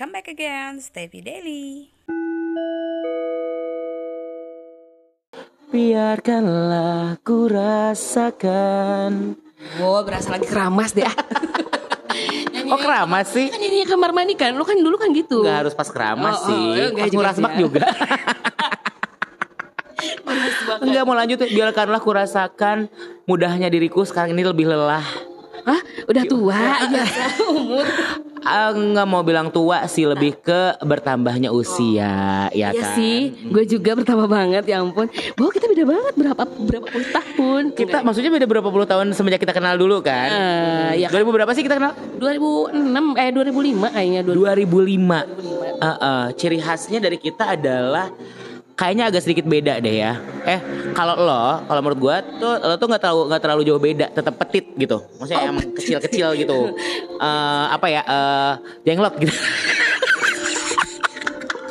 Welcome back again, Stevie Daily. Biarkanlah ku rasakan. Wow, berasa lagi keramas deh. Oh keramas sih? Kan ini kamar mandi kan, lu kan dulu kan gitu. Nggak harus pas keramas Oh, oh, sih. enggak Pas ya. juga. Enggak mau lanjut Biarkanlah ku rasakan Mudahnya diriku sekarang ini lebih lelah Hah? Udah tua ya umur. Ah, Nggak mau bilang tua sih Lebih ke bertambahnya usia Ya Iya kan sih, gue juga pertama banget ya ampun. Bahwa kita beda banget berapa berapa puluh tahun. Kita maksudnya beda berapa puluh tahun semenjak kita kenal dulu kan Eh, ya kan? 2000 berapa sih kita kenal? 2006 eh 2005 kayaknya 2000. 2005 Heeh, Ciri khasnya dari kita adalah kayaknya agak sedikit beda deh ya. Eh, kalau lo, kalau menurut gua tuh lo tuh nggak terlalu nggak terlalu jauh beda, tetap petit gitu. Maksudnya emang kecil-kecil gitu. Eh, apa ya? eh jenglot gitu.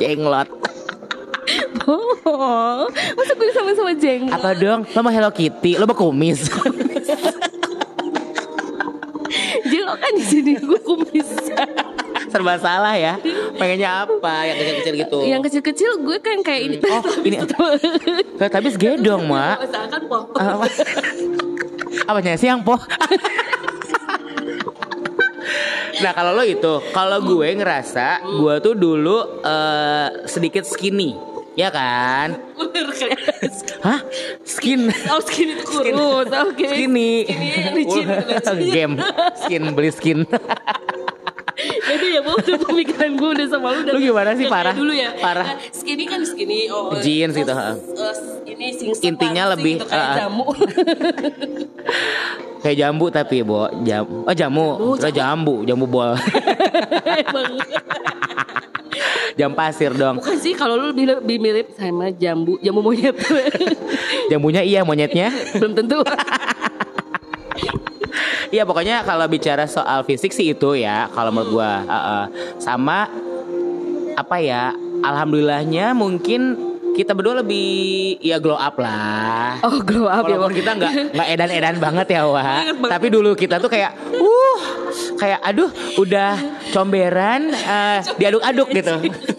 jenglot. Oh, masa gue sama-sama jenggot? Apa dong? Lo mau Hello Kitty, lo mau kumis. Jelok kan di sini gue kumis. Serba salah ya. Pengennya apa? Yang kecil-kecil gitu. Yang kecil-kecil gue kan kayak ini. Oh, ini tapi segedong, Mak. Apa? Apanya siang po? nah kalau lo itu, kalau gue ngerasa gue tuh dulu eh, sedikit skinny, ya kan? Hah? Skin? Oh skin itu kurus, oke. Skinny. Skinny, licin. Game. Skin beli skin. Ya bu, udah pemikiran gue udah sama lu. udah- Lu gimana sih, parah? Dulu ya. Parah. Nah, skinny kan skinny. Oh, Jeans gitu, eh, ini sing Intinya lebih, gitu, kayak ah. jamu. Kayak jambu tapi, Bo. Jam oh jamu. Kira jambu, jambu bol. Emang. Jam pasir dong. Bukan sih kalau lu lebih, lebih mirip sama jambu, jambu monyet. Jambunya iya monyetnya. Belum tentu. Iya pokoknya kalau bicara soal fisik sih itu ya kalau menurut gua Heeh. sama apa ya alhamdulillahnya mungkin kita berdua lebih ya glow up lah. Oh glow up ya. Walaupun Bang. kita nggak nggak edan-edan banget ya wah. Tapi dulu kita tuh kayak uh kayak aduh udah comberan eh, diaduk-aduk gitu.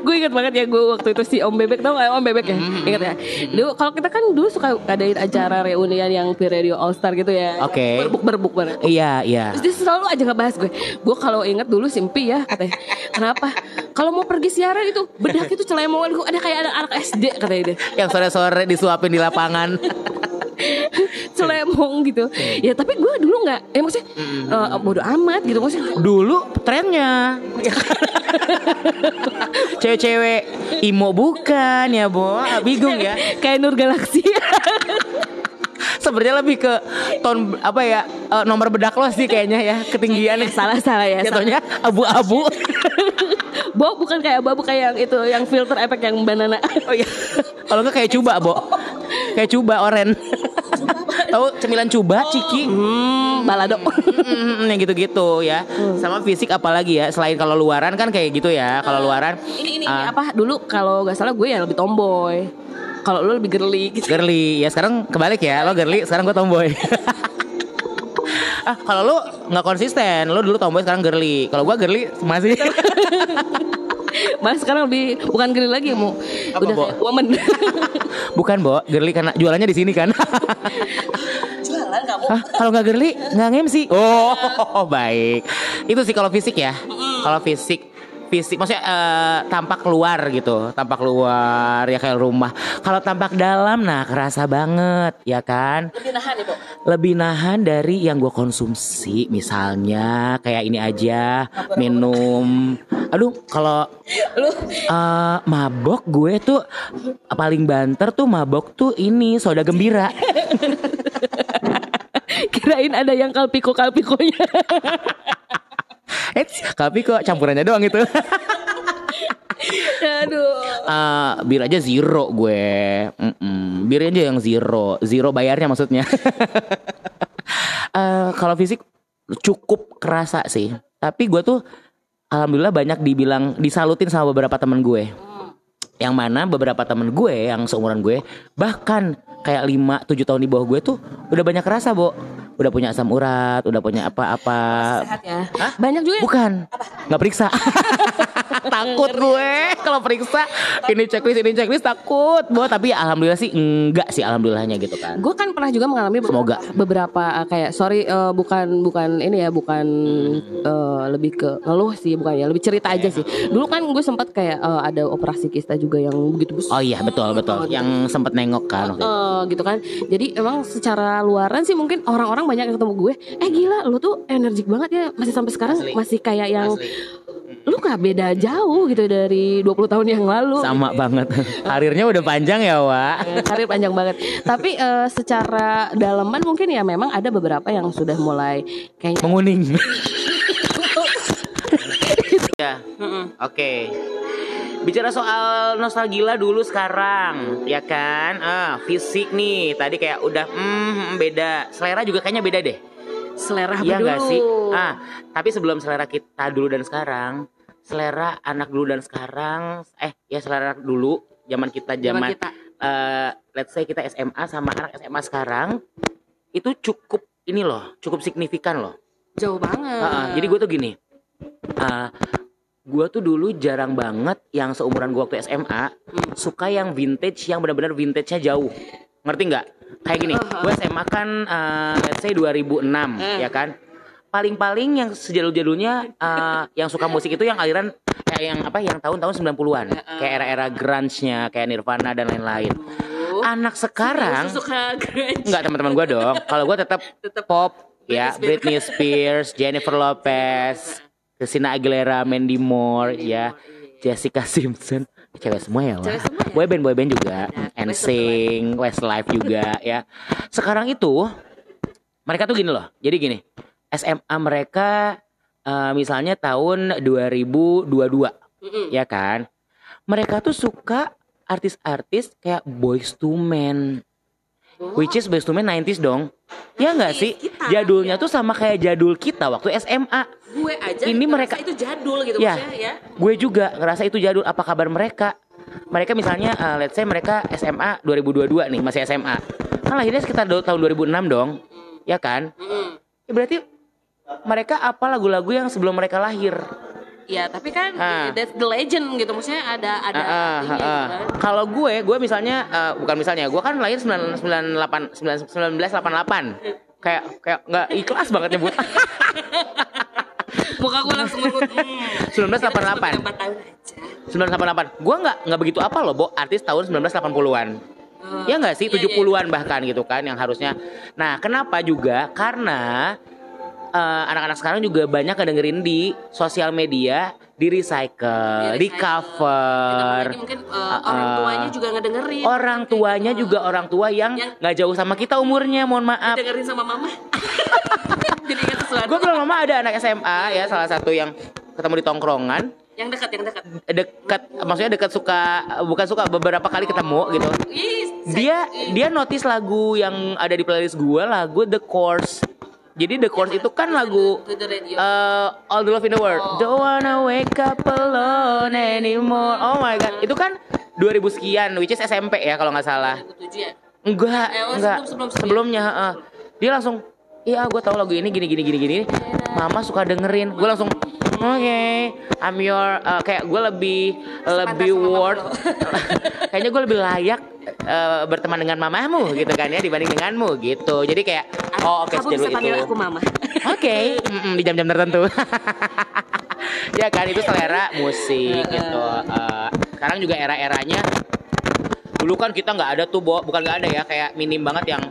gue inget banget ya gue waktu itu si Om Bebek tau gak Om Bebek ya Mm-hmm. inget ya dulu kalau kita kan dulu suka adain acara reunian yang di Radio All Star gitu ya Oke. berbuk berbuk banget Iya iya. Terus dia selalu aja ngebahas gue Gue kalau inget dulu simpi ya katanya. Kenapa? Kalau mau pergi siaran itu Bedak itu celemongan gue Ada kayak anak, anak SD katanya dia Yang sore-sore disuapin di lapangan. Celemong gitu Ya tapi gue dulu gak Eh maksudnya eh, Bodo amat gitu Maksudnya Dulu trennya Cewek-cewek Imo bukan ya Bo Bingung ya Kayak Nur Galaxy Sebenarnya lebih ke ton apa ya eh, nomor bedak lo sih kayaknya ya ketinggian Salah-salah ya salah. jatuhnya abu-abu. Bo bukan kayak abu-abu kayak yang itu Yang filter efek yang banana Oh iya. Kalau enggak kayak cuba, Bo. Kayak cuba oren. Tahu cemilan cuba, ciki. Hmm balado Hmm, yang gitu-gitu ya. Sama fisik apalagi ya. Selain kalau luaran kan kayak gitu ya. Kalau luaran Ini ini, ini ah, apa dulu kalau gak salah gue ya lebih tomboy kalau lu lebih girly gitu girly. Ya sekarang kebalik ya. Lo girly, sekarang gue tomboy. ah, kalau lu nggak konsisten, lu dulu tomboy sekarang girly. Kalau gua girly masih Mas sekarang lebih bukan girly lagi mau Apa, udah Bo? kayak woman Bukan, Bo. Girly karena jualannya di sini kan. jualan kamu Hah, kalau nggak girly nggak nge-MC. Oh, baik. Itu sih kalau fisik ya. Kalau fisik fisik maksudnya eh, tampak luar gitu, tampak luar ya kayak rumah. Kalau tampak dalam nah kerasa banget ya kan. lebih nahan ibu Lebih nahan dari yang gue konsumsi misalnya kayak ini aja minum. Aduh, kalau lu eh, mabok gue tuh paling banter tuh mabok tuh ini soda gembira. kirain ada yang kalpiko kalpikonya Eh, tapi kok campurannya doang itu. aduh Eh, bir aja zero gue. Mm-mm. Bir aja yang zero, zero bayarnya maksudnya. Eh, kalau fisik cukup kerasa sih. Tapi gue tuh alhamdulillah banyak dibilang disalutin sama beberapa temen gue. Yang mana beberapa temen gue yang seumuran gue bahkan kayak 5 7 tahun di bawah gue tuh udah banyak kerasa, Bo. Udah punya asam urat, udah punya apa-apa. Sehat ya. Hah? Banyak juga. Bukan, nggak periksa. takut gue kalau periksa ini checklist ini checklist takut, bu. Tapi alhamdulillah sih enggak sih alhamdulillahnya gitu kan. Gue kan pernah juga mengalami Semoga. beberapa uh, kayak sorry uh, bukan bukan ini ya bukan Hmm. uh, lebih ke ngeluh sih bukan ya lebih cerita aja sih. Dulu kan gue sempat kayak uh, ada operasi kista juga yang begitu besar. Oh iya betul betul. Yang sempet nengok kan. itu. Eh, gitu kan jadi emang secara luaran sih mungkin orang-orang banyak yang ketemu gue eh gila lu tuh energik banget ya masih sampai sekarang Asli. masih kayak yang Asli. lu gak beda jauh gitu dari 20 tahun yang lalu Sama banget. Karirnya udah panjang ya, Wak. Eh, karir panjang banget tapi eh, secara dalaman mungkin ya memang ada beberapa yang sudah mulai kayaknya Menguning. ya. Oke. Bicara soal nostalgia dulu sekarang, ya kan? Ah, fisik nih. Tadi kayak udah hmm, beda. Selera juga kayaknya beda deh. selera apa Iya dulu nggak sih? Ah, tapi sebelum selera kita dulu dan sekarang, selera anak dulu dan sekarang, eh ya selera dulu, zaman kita Zaman zaman, kita eh, let's say kita SMA sama anak SMA sekarang, itu cukup ini loh, cukup signifikan loh. jauh banget Ah, ah, jadi gue tuh gini, ah, gue tuh dulu jarang banget yang seumuran gue waktu SMA Hmm. suka yang vintage yang benar-benar vintage-nya jauh. Ngerti nggak? Kayak gini, Uh-huh. gue SMA kan uh, let's say 2006 Hmm. ya kan. Paling-paling yang sejadul-jadulnya uh, yang suka musik itu yang aliran kayak yang apa yang tahun-tahun 90-an. Uh-uh. Kayak era-era grunge-nya, kayak Nirvana dan lain-lain. Anak sekarang suka grunge Enggak teman-teman gue dong. Kalau gue tetap pop ya, Britney Britney Spears, Jennifer Lopez, Christina Aguilera, Mandy Moore, ya, Jessica Simpson, cewek semua ya, wah. semua ya? Boyband boyband juga, Ya, NSYNC, Westlife juga, ya. Sekarang itu mereka tuh gini loh. Jadi gini, SMA mereka eh, misalnya tahun 2022, Mm-mm. ya kan? Mereka tuh suka artis-artis kayak Boys to Men. Oh. Which is Boyz II Men 90s dong. Ya nggak sih? Kita. Jadulnya tuh sama kayak jadul kita waktu SMA. gue aja Ini mereka- itu jadul gitu Ya. ya Gue juga ngerasa itu jadul. Apa kabar mereka? Mereka misalnya, uh, let's say mereka SMA 2022 nih, masih SMA. Kan lahirnya sekitar do- tahun 2006 dong. Ya kan? Mm-mm. Ya berarti mereka apa lagu-lagu yang sebelum mereka lahir? Ya tapi kan Ah. that's the legend gitu maksudnya ada ada Ah, ah, artinya ah, gitu ah. kan. Kalau gue, gue misalnya uh, bukan misalnya, gue kan lahir 998 1988. Kayak kayak nggak ikhlas banget nyebut. Muka gue langsung ngikut. Hmm. 1988. Berapa tahun aja. 988. Gua nggak nggak begitu apa loh, Bo, artis tahun 1980-an. Oh. Ya nggak sih, Iya, iya, 70-an bahkan gitu kan yang harusnya. Nah, kenapa juga? Karena eh, anak-anak sekarang juga banyak kedengerin di sosial media, di recycle, di, Di cover. Lagi mungkin uh, Ah, orang tuanya juga ngedengerin. Orang tuanya juga orang tua yang nggak jauh sama kita umurnya, mohon maaf. dengerin sama mama. Jadi ingat sesuatu. Gue bilang mama ada anak SMA ya, salah satu yang ketemu di tongkrongan. yang dekat yang dekat. dekat maksudnya dekat suka bukan suka beberapa kali ketemu gitu Ih, dia dia notice lagu yang ada di playlist gue lagu The Course jadi The Course itu kan lagu uh, All the Love in the World Oh. Don't wanna wake up alone anymore Oh my god Itu kan 2000 sekian Which is SMP ya kalau nggak salah 2007 ya. Enggak Eh, oh, Enggak sebelum- sebelum- sebelum. Sebelumnya heeh. Dia langsung Iya gue tahu lagu ini gini gini gini gini Mama suka dengerin Gue langsung Oke I'm your uh, Kayak gue lebih Lebih worth. Kayaknya gue lebih layak uh, Berteman dengan mamamu gitu kan ya Dibanding denganmu gitu Jadi kayak Oh oke Kamu bisa panggil itu aku mama. Oke, mm-mm, di jam-jam tertentu. ya kan itu selera musik gitu. Eh, sekarang juga era-eranya. Dulu kan kita nggak ada tuh, Bo. bukan nggak ada ya, kayak minim banget yang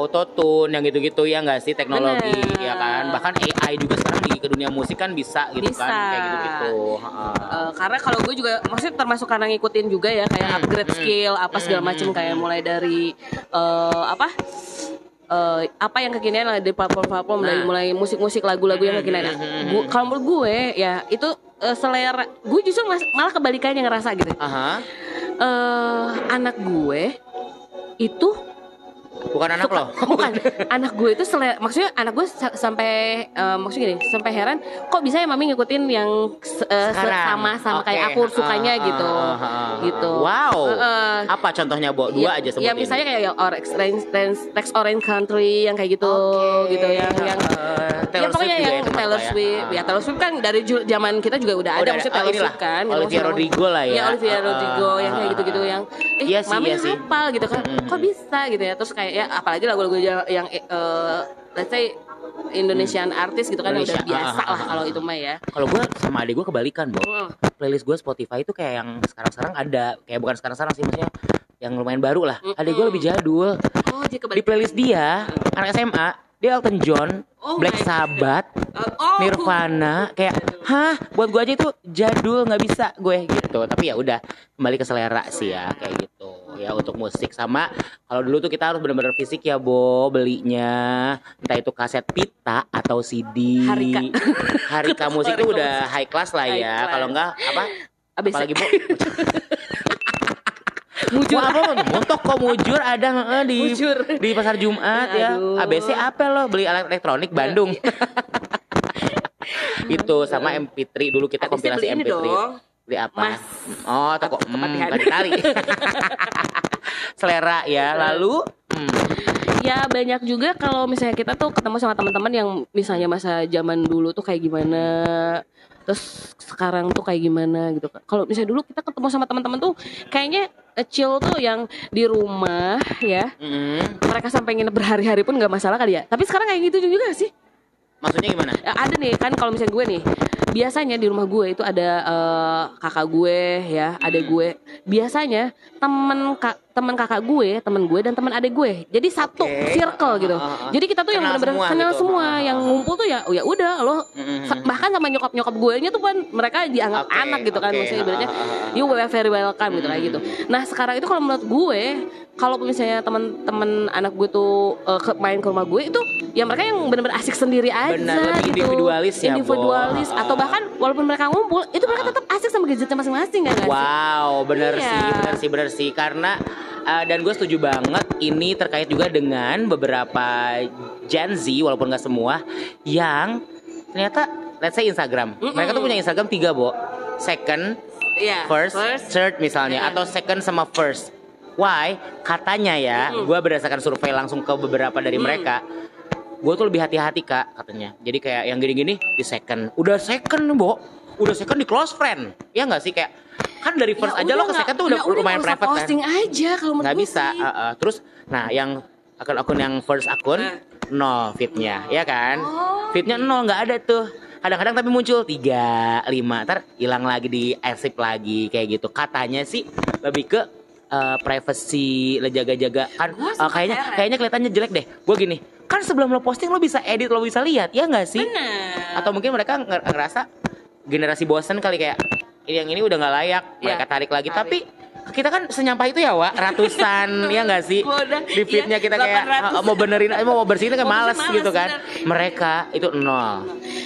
auto tune yang gitu-gitu ya nggak sih teknologi Bener. ya kan. Bahkan AI juga sekarang di ke dunia musik kan bisa gitu Bisa. kan kayak gitu-gitu. Eh, karena kalau gue juga maksudnya termasuk karena ngikutin juga ya kayak Hmm, upgrade skill apa segala macam kayak mulai dari eh, apa eh, apa yang kekinian lah di platform-platform dari Nah. mulai musik-musik lagu-lagu yang kekinian. Nah, kalau menurut gue ya itu eh, selera gue justru mas- malah kebalikannya ngerasa gitu. Aha. eh anak gue itu Bukan anak lo. bukan anak gue itu sele- maksudnya anak gue sa- sampai eh, maksudnya gini sampai heran kok bisa ya mami ngikutin yang Sekarang. sama sama kayak Oke. aku sukanya Ah, gitu ah, ah, ah. gitu Wow. Heeh. Apa contohnya, Bo? Dua ya, aja sebutin. ya misalnya kayak yang Orange Text Orange Country yang kayak gitu Oke. gitu yang yang ya Taylor pokoknya Swift yang ya Taylor ya. Swift ya Taylor Swift kan dari zaman kita juga udah Oh, ada maksudnya. Taylor Oh. Swift kan Olivia Rodrigo lah ya. ya Olivia Rodrigo yang kayak gitu-gitu yang eh Iya sih, mami iya hafal gitu kan Mm-mm. kok bisa gitu ya terus kayak ya apalagi lagu-lagu yang, eh, let's say Indonesian artis gitu kan yang udah Indonesia, biasa ah, ah, lah ah, kalau itu mah ya Kalau gue sama adik gue kebalikan, Bo. Hmm. Playlist gue Spotify itu kayak yang sekarang-sekarang ada, kayak bukan sekarang-sekarang sih maksudnya yang lumayan baru lah. Mm-mm. Adik gue lebih jadul. oh dia Di kebalik playlist dia, anak SMA, dia Elton John, Oh Black Sabbath, oh Nirvana, kayak hah, buat gue aja itu jadul nggak bisa gue gitu. Tapi ya udah kembali ke selera sih ya kayak gitu. Ya untuk musik sama kalau dulu tuh kita harus benar-benar fisik ya, Bo, belinya entah itu kaset pita atau CD. Harika. Harika musik itu udah high class lah ya. Kalau enggak apa? Abis Apalagi, Bu? mujur Wah, apa montok kok mujur ada di Mujur. di pasar Jumat ya. Aduh. ABC apa lo beli alat elektronik Bandung. itu sama MP3 dulu kita Abisnya kompilasi beli ini MP3. dong. Beli apa? Mas. Oh, toko hmm, Kepatihan. tadi tali. Selera ya. Lalu hmm, Ya banyak juga kalau misalnya kita tuh ketemu sama teman-teman yang misalnya masa zaman dulu tuh kayak gimana, terus sekarang tuh kayak gimana gitu. Kalau misalnya dulu kita ketemu sama teman-teman tuh kayaknya chill tuh yang di rumah ya, hmm, mereka sampai nginep berhari-hari pun nggak masalah kali ya. Tapi sekarang kayak gitu juga sih. Maksudnya gimana? Ya, ada nih kan kalau misalnya gue nih biasanya di rumah gue itu ada eh, kakak gue ya ada gue biasanya temen kak teman kakak gue temen gue dan teman adik gue jadi satu Oke. circle gitu ah, ah. jadi kita tuh yang benar-benar kenal gitu. semua ah, yang ngumpul tuh ya oh ya udah lo Mm-mm. sa- bahkan sama nyokap nyokap gue nya tuh kan mereka dianggap Oke, anak gitu kan oke. maksudnya ibaratnya you were very welcome gitu kayak gitu nah sekarang itu kalau menurut gue kalau misalnya teman-teman anak gue tuh eh, ke, main ke rumah gue itu ya mereka yang benar-benar asik sendiri aja Benar, lebih gitu. individualis ya, individualis ah. atau bahkan walaupun mereka ngumpul itu mereka tetap asik sama gadgetnya masing-masing kan? Wow, bener Iya. sih, bener sih, bener sih. Karena uh, dan gue setuju banget ini terkait juga dengan beberapa Gen Z, walaupun nggak semua, yang ternyata, let's say Instagram. Mm-mm. Mereka tuh punya Instagram tiga, bo. Second, Iya, first, third misalnya, Iya. atau second sama first. Why? Katanya ya, Mm. gue berdasarkan survei langsung ke beberapa dari Mm. mereka. Gue tuh lebih hati-hati kak katanya. Jadi kayak yang gini-gini di second. Udah second bo. Udah second di close friend. Ya nggak sih kayak kan dari first Ya aja lo udah ke second tuh udah ya lumayan nggak usah private kan. posting aja kalau menurut Nggak bisa. uh, uh. Terus nah yang akun-akun yang first akun Eh. nol fitnya, ya kan? Oh, Fitnya nol nggak ada tuh. Kadang-kadang tapi muncul tiga, lima, ntar hilang lagi di arsip lagi kayak gitu. Katanya sih lebih ke uh, privacy, le jaga-jaga kan. Uh, kayaknya heran. kayaknya kelihatannya jelek deh. Gue gini, kan sebelum lo posting lo bisa edit, lo bisa lihat, ya nggak sih? Benar. Atau mungkin mereka nger- ngerasa generasi bosen kali kayak "Ini yang ini udah nggak layak, mereka Ya, tarik lagi. tarik. Tapi kita kan senyampah itu ya, Wak. Ratusan, ya nggak sih? Di feednya iya, kita kayak 800. "Ah, mau benerin, eh, mau bersihin kan Mau males bersihin gitu males, kan. Mereka itu nol.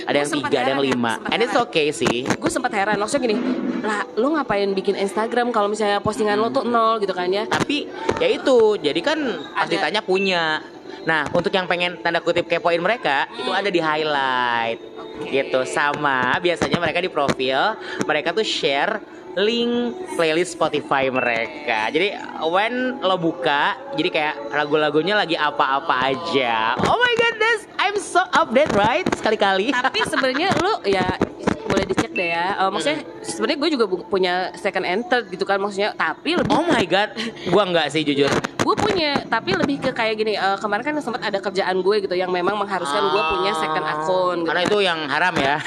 Ada yang tiga, ada yang ya, lima. And it's okay sih. gue sempat heran maksudnya gini lah lo ngapain bikin Instagram kalau misalnya postingan lo tuh nol gitu kan ya Tapi ya itu, jadi kan pas Ada. ditanya punya. Nah, untuk yang pengen tanda kutip kepoin mereka, itu ada di highlight. Gitu. Sama biasanya mereka di profil, mereka tuh share link playlist Spotify mereka. Jadi when lo buka, jadi kayak lagu-lagunya lagi apa-apa aja. Oh my goodness, I'm so update right? Sekali-kali. tapi sebenarnya lo ya boleh dicek deh ya Eh, maksudnya sebenarnya gue juga punya second and third gitu kan maksudnya tapi lebih Oh my god, gua nggak sih jujur. Gue punya tapi lebih ke kayak gini eh, kemarin kan sempat ada kerjaan gue gitu yang memang mengharuskan gue punya second akun gitu. Karena itu yang haram ya.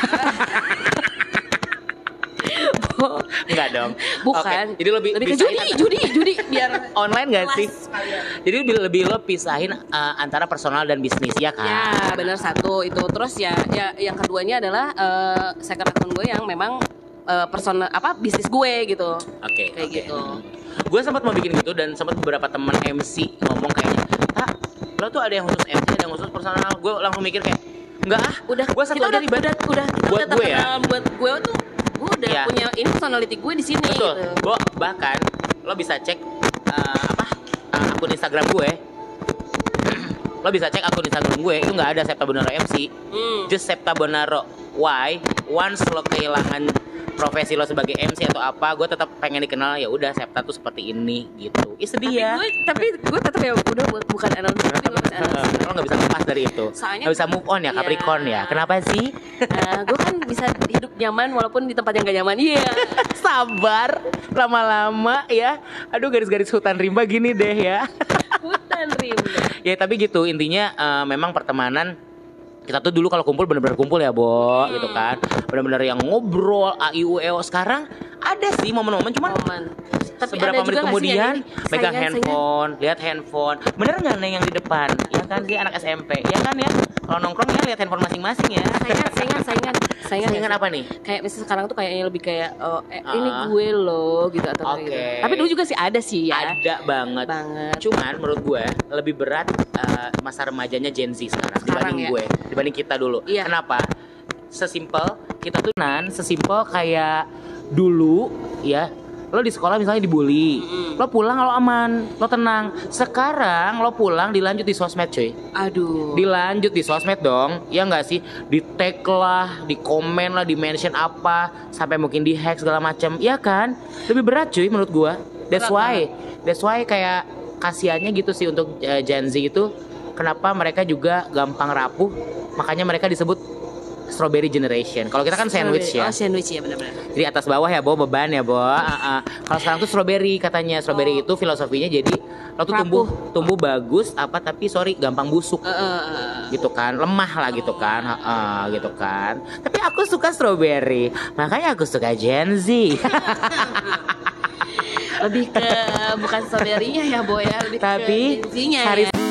Enggak dong. bukan Oke, Jadi lebih, lebih ke judi antara- judi judi biar online gak sih? kalian. Jadi lebih, lebih lo pisahin uh, antara personal dan bisnis ya kan? Ya benar satu itu terus ya ya yang keduanya adalah eh, second akun gue yang memang eh, personal apa bisnis gue gitu. Oke. Kayak oke. gitu. Gue sempat mau bikin gitu dan sempat beberapa teman MC ngomong kayaknya, tak lo tuh ada yang khusus MC, ada yang khusus personal. Gue langsung mikir kayak, enggak ah, Udah gue satu kita aja udah, kita Buat gue ya? buat gue tuh gue udah Iya. punya ini personality gue di sini Betul. gitu. Bo, bahkan lo bisa cek uh, apa uh, akun Instagram gue. lo bisa cek akun Instagram gue itu nggak ada Septa Bonaro MC Hmm. just Septa Bonaro why once lo kehilangan profesi lo sebagai MC atau apa gue tetap pengen dikenal ya udah Septa tuh seperti ini gitu Ih sedih Tapi ya gue, tapi gue tetap ya udah bu- bukan announcer, tapi gue masih announcer. lo nggak bisa lepas dari itu Soalnya- nggak bisa move on ya Iya. Capricorn ya kenapa sih Nah, gue kan bisa hidup nyaman walaupun di tempat yang gak nyaman. Iya. sabar lama-lama ya aduh garis-garis hutan rimba gini deh ya Hutan rimba. ya tapi gitu intinya eh, memang pertemanan kita tuh dulu kalau kumpul bener-bener kumpul ya Bo gitu kan. Bener-bener yang ngobrol a i u e o sekarang ada sih momen-momen cuman Momen. Tapi seberapa menit kemudian megang saingan- handphone lihat handphone. Bener nggak nih yang di depan? Ya kan sih anak SMP ya kan ya kalau nongkrong ya lihat handphone masing-masing ya Saingan, saingan, saingan, saingan. saingan apa nih Kayak misalnya sekarang tuh kayaknya lebih kayak oh, eh, ini Ah. gue loh gitu atau Oke. gitu. Tapi dulu juga sih ada sih ya. ada banget Banget. Cuman menurut gue lebih berat eh, masa remajanya Gen Z sekarang, Sekarang dibanding ya. gue, dibanding kita dulu. Iya. Kenapa? Sesimpel kita tuh nan, sesimpel kayak dulu ya. Lo di sekolah misalnya dibully, lo pulang lo aman, lo tenang. Sekarang lo pulang dilanjut di sosmed cuy. Aduh. Dilanjut di sosmed dong, ya nggak sih? Di tag lah, di komen lah, di mention apa, sampai mungkin di hack segala macam, ya kan? Lebih berat cuy menurut gua. That's why, that's why kayak kasihannya gitu sih untuk eh, Gen Z itu, kenapa mereka juga gampang rapuh, makanya mereka disebut strawberry generation. Kalau kita kan sandwich ya. Oh, sandwich ya benar-benar. Jadi atas bawah ya, Bo, beban ya, Bo. Ah, ah. Kalau sekarang tuh strawberry katanya. Strawberry itu filosofinya jadi lo tuh Rapuh. tumbuh tumbuh bagus apa tapi sorry gampang busuk Eh, eh, eh. gitu kan lemah lah gitu kan Heeh, gitu kan tapi aku suka strawberry makanya aku suka Gen Z lebih ke bukan strawberry-nya ya boy ya lebih tapi ke Gen Z-nya ya